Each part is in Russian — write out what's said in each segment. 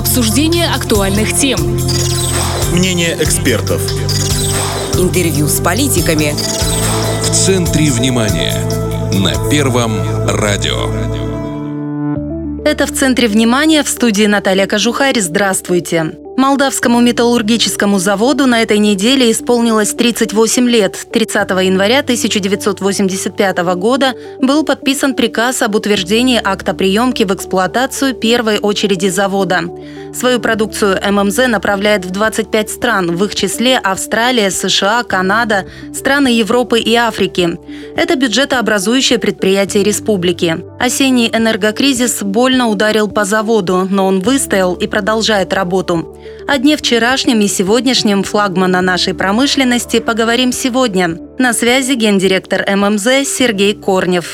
Обсуждение актуальных тем. Мнение экспертов. Интервью с политиками. В центре внимания. На Первом радио. Это в центре внимания в студии Наталья Кожухарь. Здравствуйте. Молдавскому металлургическому заводу на этой неделе исполнилось 38 лет. 30 января 1985 года был подписан приказ об утверждении акта приемки в эксплуатацию первой очереди завода. Свою продукцию ММЗ направляет в 25 стран, в их числе Австралия, США, Канада, страны Европы и Африки. Это бюджетообразующее предприятие республики. Осенний энергокризис больно ударил по заводу, но он выстоял и продолжает работу. О дне вчерашнем и сегодняшнем флагмана нашей промышленности поговорим сегодня. На связи гендиректор ММЗ Сергей Корнев.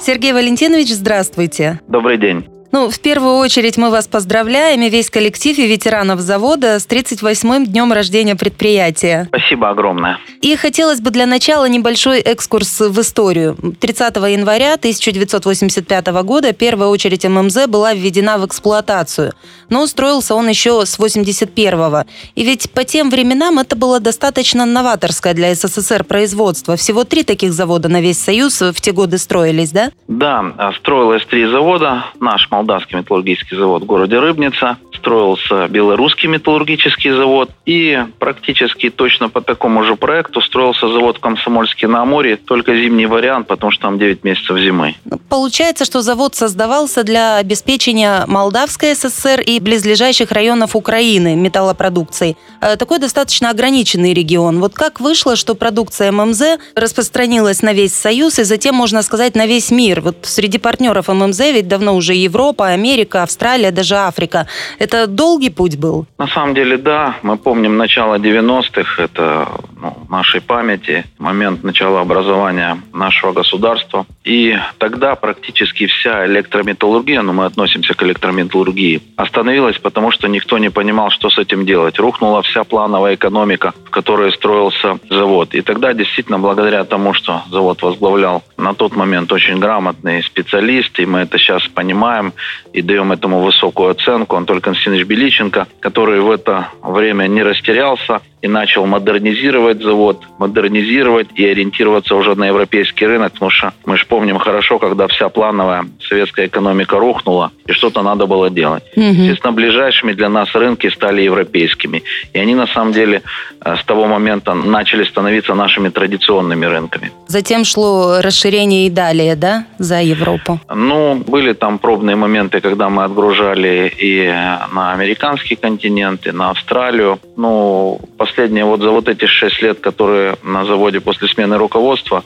Сергей Валентинович, здравствуйте. Добрый день. Ну, в первую очередь мы вас поздравляем и весь коллектив и ветеранов завода с 38-м днем рождения предприятия. Спасибо огромное. И хотелось бы для начала небольшой экскурс в историю. 30 января 1985 года первая очередь ММЗ была введена в эксплуатацию. Но устроился он еще с 81-го. И ведь по тем временам это было достаточно новаторское для СССР производство. Всего три таких завода на весь Союз в те годы строились, да? Да, строилось три завода. Наш Молдавский металлургический завод в городе Рыбница, строился Белорусский металлургический завод и практически точно по такому же проекту строился завод Комсомольский на Амуре, только зимний вариант, потому что там 9 месяцев зимы. Ну, получается, что завод создавался для обеспечения Молдавской ССР и близлежащих районов Украины металлопродукцией. Э, такой достаточно ограниченный регион. Вот как вышло, что продукция ММЗ распространилась на весь Союз и затем, можно сказать, на весь мир? Вот среди партнеров ММЗ ведь давно уже Европа, Европа, Америка, Австралия, даже Африка. Это долгий путь был? На самом деле, да. Мы помним начало 90-х. Это ну, нашей памяти, момент начала образования нашего государства. И тогда практически вся электрометаллургия, ну мы относимся к электрометаллургии, остановилась, потому что никто не понимал, что с этим делать. Рухнула вся плановая экономика, в которой строился завод. И тогда действительно, благодаря тому, что завод возглавлял на тот момент очень грамотный специалист, и мы это сейчас понимаем и даем этому высокую оценку, Антон Константинович Беличенко, который в это время не растерялся, и начал модернизировать завод, модернизировать и ориентироваться уже на европейский рынок, потому что мы же помним хорошо, когда вся плановая советская экономика рухнула, и что-то надо было делать. Угу. Естественно, ближайшими для нас рынки стали европейскими. И они, на самом деле, э, с того момента начали становиться нашими традиционными рынками. Затем шло расширение и далее, да, за Европу? Ну, были там пробные моменты, когда мы отгружали и на американский континент, и на Австралию. Ну, по последние, вот за вот эти шесть лет, которые на заводе после смены руководства,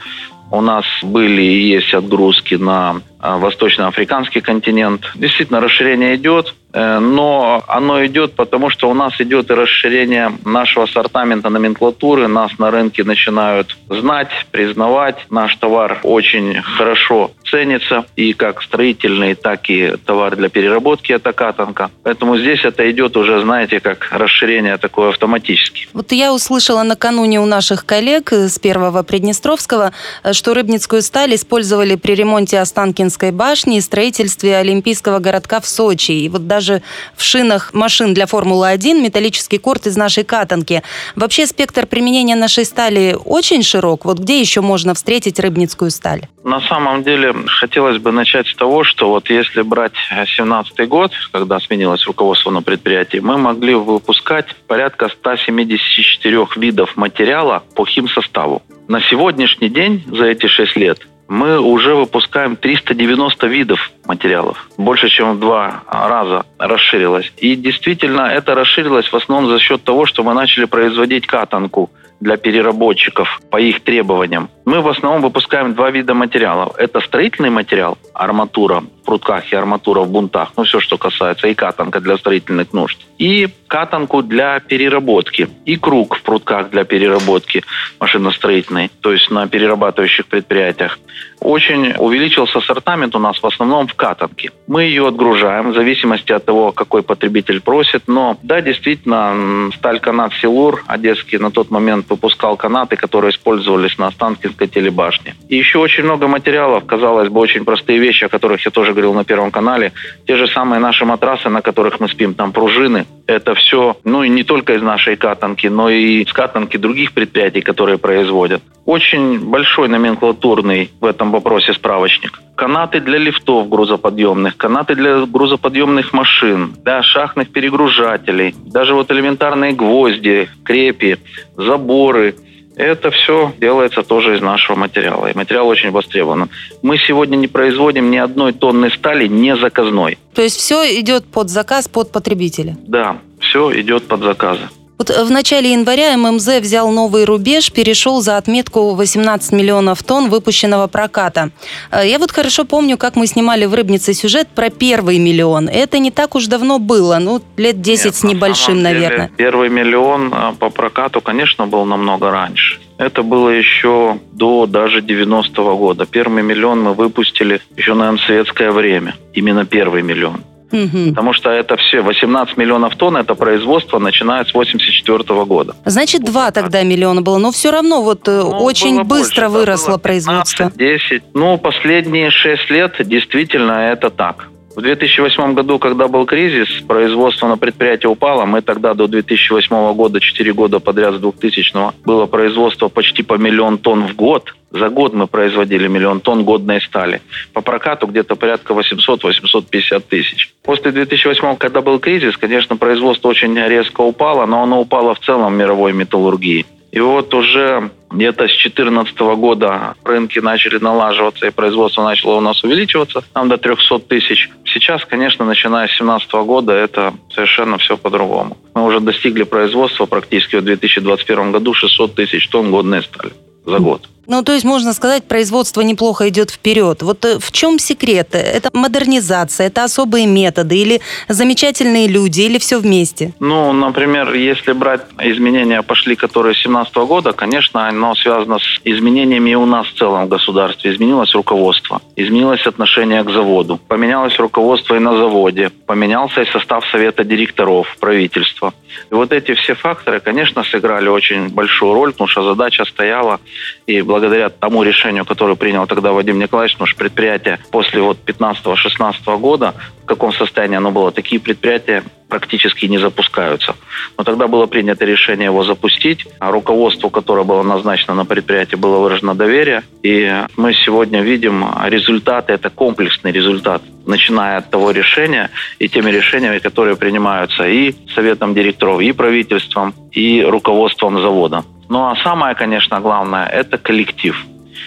у нас были и есть отгрузки на а, восточноафриканский континент. Действительно, расширение идет. Э, но оно идет потому, что у нас идет и расширение нашего ассортамента номенклатуры. Нас на рынке начинают знать, признавать. Наш товар очень хорошо ценится и как строительный, так и товар для переработки это катанка. Поэтому здесь это идет уже, знаете, как расширение такое автоматически. Вот я услышала накануне у наших коллег с первого Приднестровского, что рыбницкую сталь использовали при ремонте Останкинской башни и строительстве Олимпийского городка в Сочи. И вот даже в шинах машин для Формулы-1 металлический корт из нашей катанки. Вообще спектр применения нашей стали очень широк. Вот где еще можно встретить рыбницкую сталь? На самом деле, хотелось бы начать с того, что вот если брать 17 год, когда сменилось руководство на предприятии, мы могли выпускать порядка 174 видов материала по химсоставу. На сегодняшний день, за эти 6 лет, мы уже выпускаем 390 видов материалов. Больше, чем в два раза расширилось. И действительно, это расширилось в основном за счет того, что мы начали производить катанку для переработчиков по их требованиям. Мы в основном выпускаем два вида материалов. Это строительный материал, арматура в прутках и арматура в бунтах, ну все, что касается, и катанка для строительных нужд. И катанку для переработки, и круг в прутках для переработки машиностроительной, то есть на перерабатывающих предприятиях. Очень увеличился ассортимент у нас в основном в катанке. Мы ее отгружаем в зависимости от того, какой потребитель просит. Но да, действительно, сталь канат Силур одесский на тот момент выпускал канаты, которые использовались на Останкинской телебашне. И еще очень много материалов, казалось бы, очень простые вещи, о которых я тоже говорил на Первом канале. Те же самые наши матрасы, на которых мы спим, там пружины. Это все, ну и не только из нашей катанки, но и из катанки других предприятий, которые производят. Очень большой номенклатурный в этом вопросе справочник. Канаты для лифтов грузоподъемных, канаты для грузоподъемных машин, для шахтных перегружателей, даже вот элементарные гвозди, крепи, заборы – это все делается тоже из нашего материала. И материал очень востребован. Мы сегодня не производим ни одной тонны стали не заказной. То есть все идет под заказ, под потребителя? Да, все идет под заказы. Вот в начале января ММЗ взял новый рубеж, перешел за отметку 18 миллионов тонн выпущенного проката. Э, я вот хорошо помню, как мы снимали в «Рыбнице» сюжет про первый миллион. Это не так уж давно было, ну, лет 10 Нет, с небольшим, на наверное. Деле, первый миллион э, по прокату, конечно, был намного раньше. Это было еще до даже 90-го года. Первый миллион мы выпустили еще, наверное, в советское время. Именно первый миллион. Угу. Потому что это все, 18 миллионов тонн, это производство начиная с 84 года. Значит, два тогда миллиона было, но все равно вот э, ну, очень быстро больше, выросло 15, производство. 10. Ну, последние 6 лет действительно это так. В 2008 году, когда был кризис, производство на предприятии упало. Мы тогда до 2008 года, 4 года подряд с 2000 было производство почти по миллион тонн в год. За год мы производили миллион тонн годной стали. По прокату где-то порядка 800-850 тысяч. После 2008, когда был кризис, конечно, производство очень резко упало, но оно упало в целом в мировой металлургии. И вот уже где-то с 2014 года рынки начали налаживаться, и производство начало у нас увеличиваться, там до 300 тысяч. Сейчас, конечно, начиная с 2017 года, это совершенно все по-другому. Мы уже достигли производства практически в 2021 году 600 тысяч тонн годной стали за год. Ну, то есть, можно сказать, производство неплохо идет вперед. Вот э, в чем секрет? Это модернизация, это особые методы или замечательные люди, или все вместе? Ну, например, если брать изменения пошли, которые с 2017 года, конечно, оно связано с изменениями у нас в целом в государстве. Изменилось руководство, изменилось отношение к заводу, поменялось руководство и на заводе, поменялся и состав совета директоров правительства. И вот эти все факторы, конечно, сыграли очень большую роль, потому что задача стояла и благодаря тому решению, которое принял тогда Вадим Николаевич, потому что предприятие после вот 15-16 года, в каком состоянии оно было, такие предприятия практически не запускаются. Но тогда было принято решение его запустить. А руководству, которое было назначено на предприятии, было выражено доверие. И мы сегодня видим результаты, это комплексный результат, начиная от того решения и теми решениями, которые принимаются и советом директоров, и правительством, и руководством завода. Ну а самое, конечно, главное – это коллектив.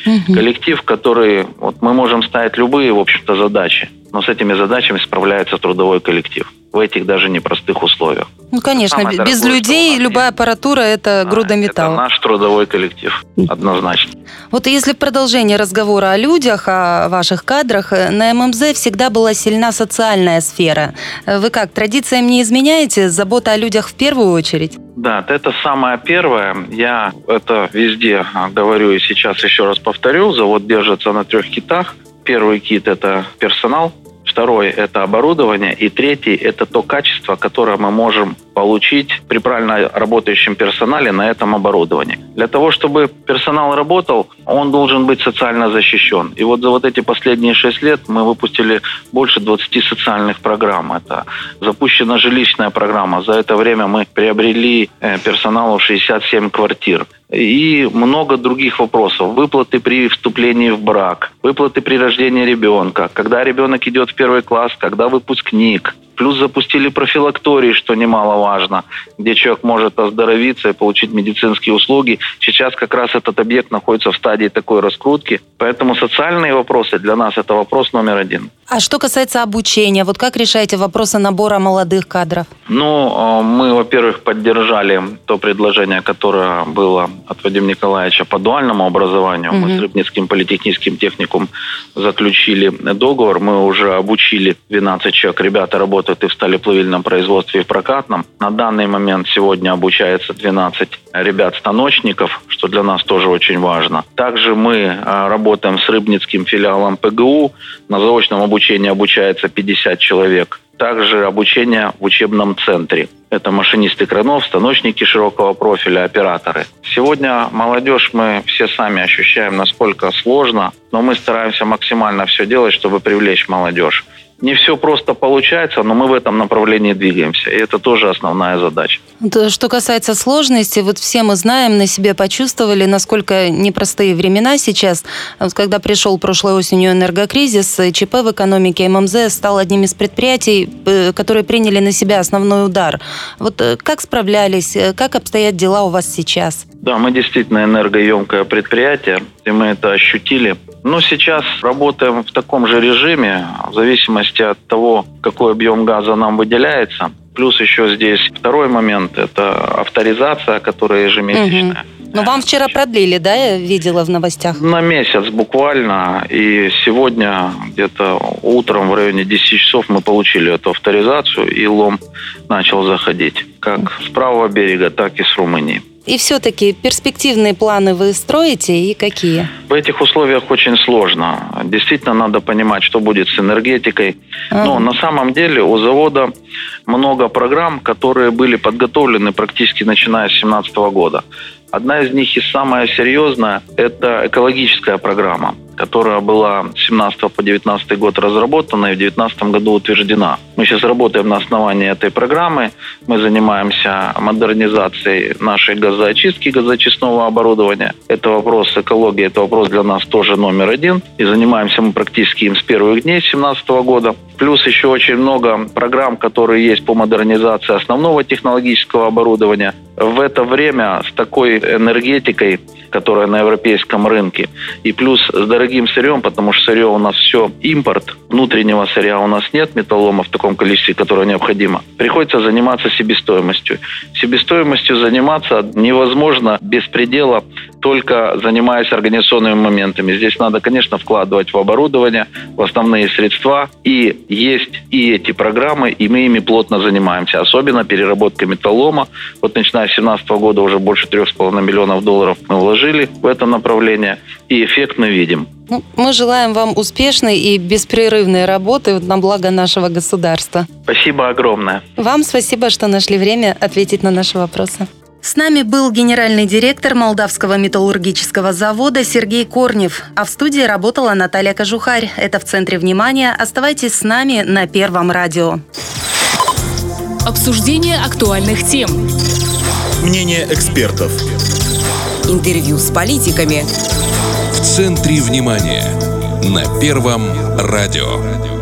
Угу. Коллектив, который вот мы можем ставить любые, в общем-то, задачи, но с этими задачами справляется трудовой коллектив в этих даже непростых условиях. Ну, конечно, Самое без дорогое, людей любая аппаратура – это груда металла. Это наш трудовой коллектив, однозначно. Вот если в продолжение разговора о людях, о ваших кадрах, на ММЗ всегда была сильна социальная сфера. Вы как, традициям не изменяете? Забота о людях в первую очередь? Да, это самое первое. Я это везде говорю и сейчас еще раз повторю. Завод держится на трех китах. Первый кит – это персонал, Второй – это оборудование. И третий – это то качество, которое мы можем получить при правильно работающем персонале на этом оборудовании. Для того, чтобы персонал работал, он должен быть социально защищен. И вот за вот эти последние шесть лет мы выпустили больше 20 социальных программ. Это запущена жилищная программа. За это время мы приобрели э, персоналу 67 квартир и много других вопросов. Выплаты при вступлении в брак, выплаты при рождении ребенка, когда ребенок идет в первый класс, когда выпускник, Плюс запустили профилактории, что немаловажно, где человек может оздоровиться и получить медицинские услуги. Сейчас как раз этот объект находится в стадии такой раскрутки. Поэтому социальные вопросы для нас это вопрос номер один. А что касается обучения, вот как решаете вопросы набора молодых кадров? Ну, э, мы, во-первых, поддержали то предложение, которое было от Вадима Николаевича по дуальному образованию. Угу. Мы с Рыбницким политехническим техникум заключили договор. Мы уже обучили 12 человек. Ребята работают работают и в сталеплавильном производстве, и в прокатном. На данный момент сегодня обучается 12 ребят-станочников, что для нас тоже очень важно. Также мы работаем с рыбницким филиалом ПГУ. На заочном обучении обучается 50 человек. Также обучение в учебном центре. Это машинисты кранов, станочники широкого профиля, операторы. Сегодня молодежь мы все сами ощущаем, насколько сложно, но мы стараемся максимально все делать, чтобы привлечь молодежь. Не все просто получается, но мы в этом направлении двигаемся. И это тоже основная задача. Что касается сложности, вот все мы знаем, на себе почувствовали, насколько непростые времена сейчас. Вот когда пришел прошлой осенью энергокризис, ЧП в экономике ММЗ стал одним из предприятий, э, которые приняли на себя основной удар. Вот э, как справлялись, э, как обстоят дела у вас сейчас? Да, мы действительно энергоемкое предприятие, и мы это ощутили. Но сейчас работаем в таком же режиме, в зависимости от того, какой объем газа нам выделяется. Плюс еще здесь второй момент – это авторизация, которая ежемесячная. Угу. Но вам вчера продлили, да, я видела в новостях? На месяц буквально. И сегодня где-то утром в районе 10 часов мы получили эту авторизацию, и лом начал заходить. Как с правого берега, так и с Румынии. И все-таки перспективные планы вы строите и какие? В этих условиях очень сложно. Действительно, надо понимать, что будет с энергетикой. А. Но на самом деле у завода много программ, которые были подготовлены практически начиная с 2017 года. Одна из них и самая серьезная – это экологическая программа которая была с 17 по 19 год разработана и в 2019 году утверждена. Мы сейчас работаем на основании этой программы. Мы занимаемся модернизацией нашей газоочистки, газоочистного оборудования. Это вопрос экологии, это вопрос для нас тоже номер один. И занимаемся мы практически им с первых дней 2017 года. Плюс еще очень много программ, которые есть по модернизации основного технологического оборудования. В это время с такой энергетикой, которая на европейском рынке, и плюс с дорогим сырьем, потому что сырье у нас все импорт, внутреннего сырья у нас нет, металлома в таком количестве, которое необходимо. Приходится заниматься себестоимостью. Себестоимостью заниматься невозможно без предела только занимаясь организационными моментами. Здесь надо, конечно, вкладывать в оборудование, в основные средства. И есть и эти программы, и мы ими плотно занимаемся. Особенно переработка металлома. Вот начиная с 2017 года уже больше 3,5 миллионов долларов мы вложили в это направление. И эффект мы видим. Ну, мы желаем вам успешной и беспрерывной работы на благо нашего государства. Спасибо огромное. Вам спасибо, что нашли время ответить на наши вопросы. С нами был генеральный директор Молдавского металлургического завода Сергей Корнев, а в студии работала Наталья Кожухарь. Это в центре внимания. Оставайтесь с нами на Первом радио. Обсуждение актуальных тем. Мнение экспертов. Интервью с политиками. В центре внимания. На Первом радио.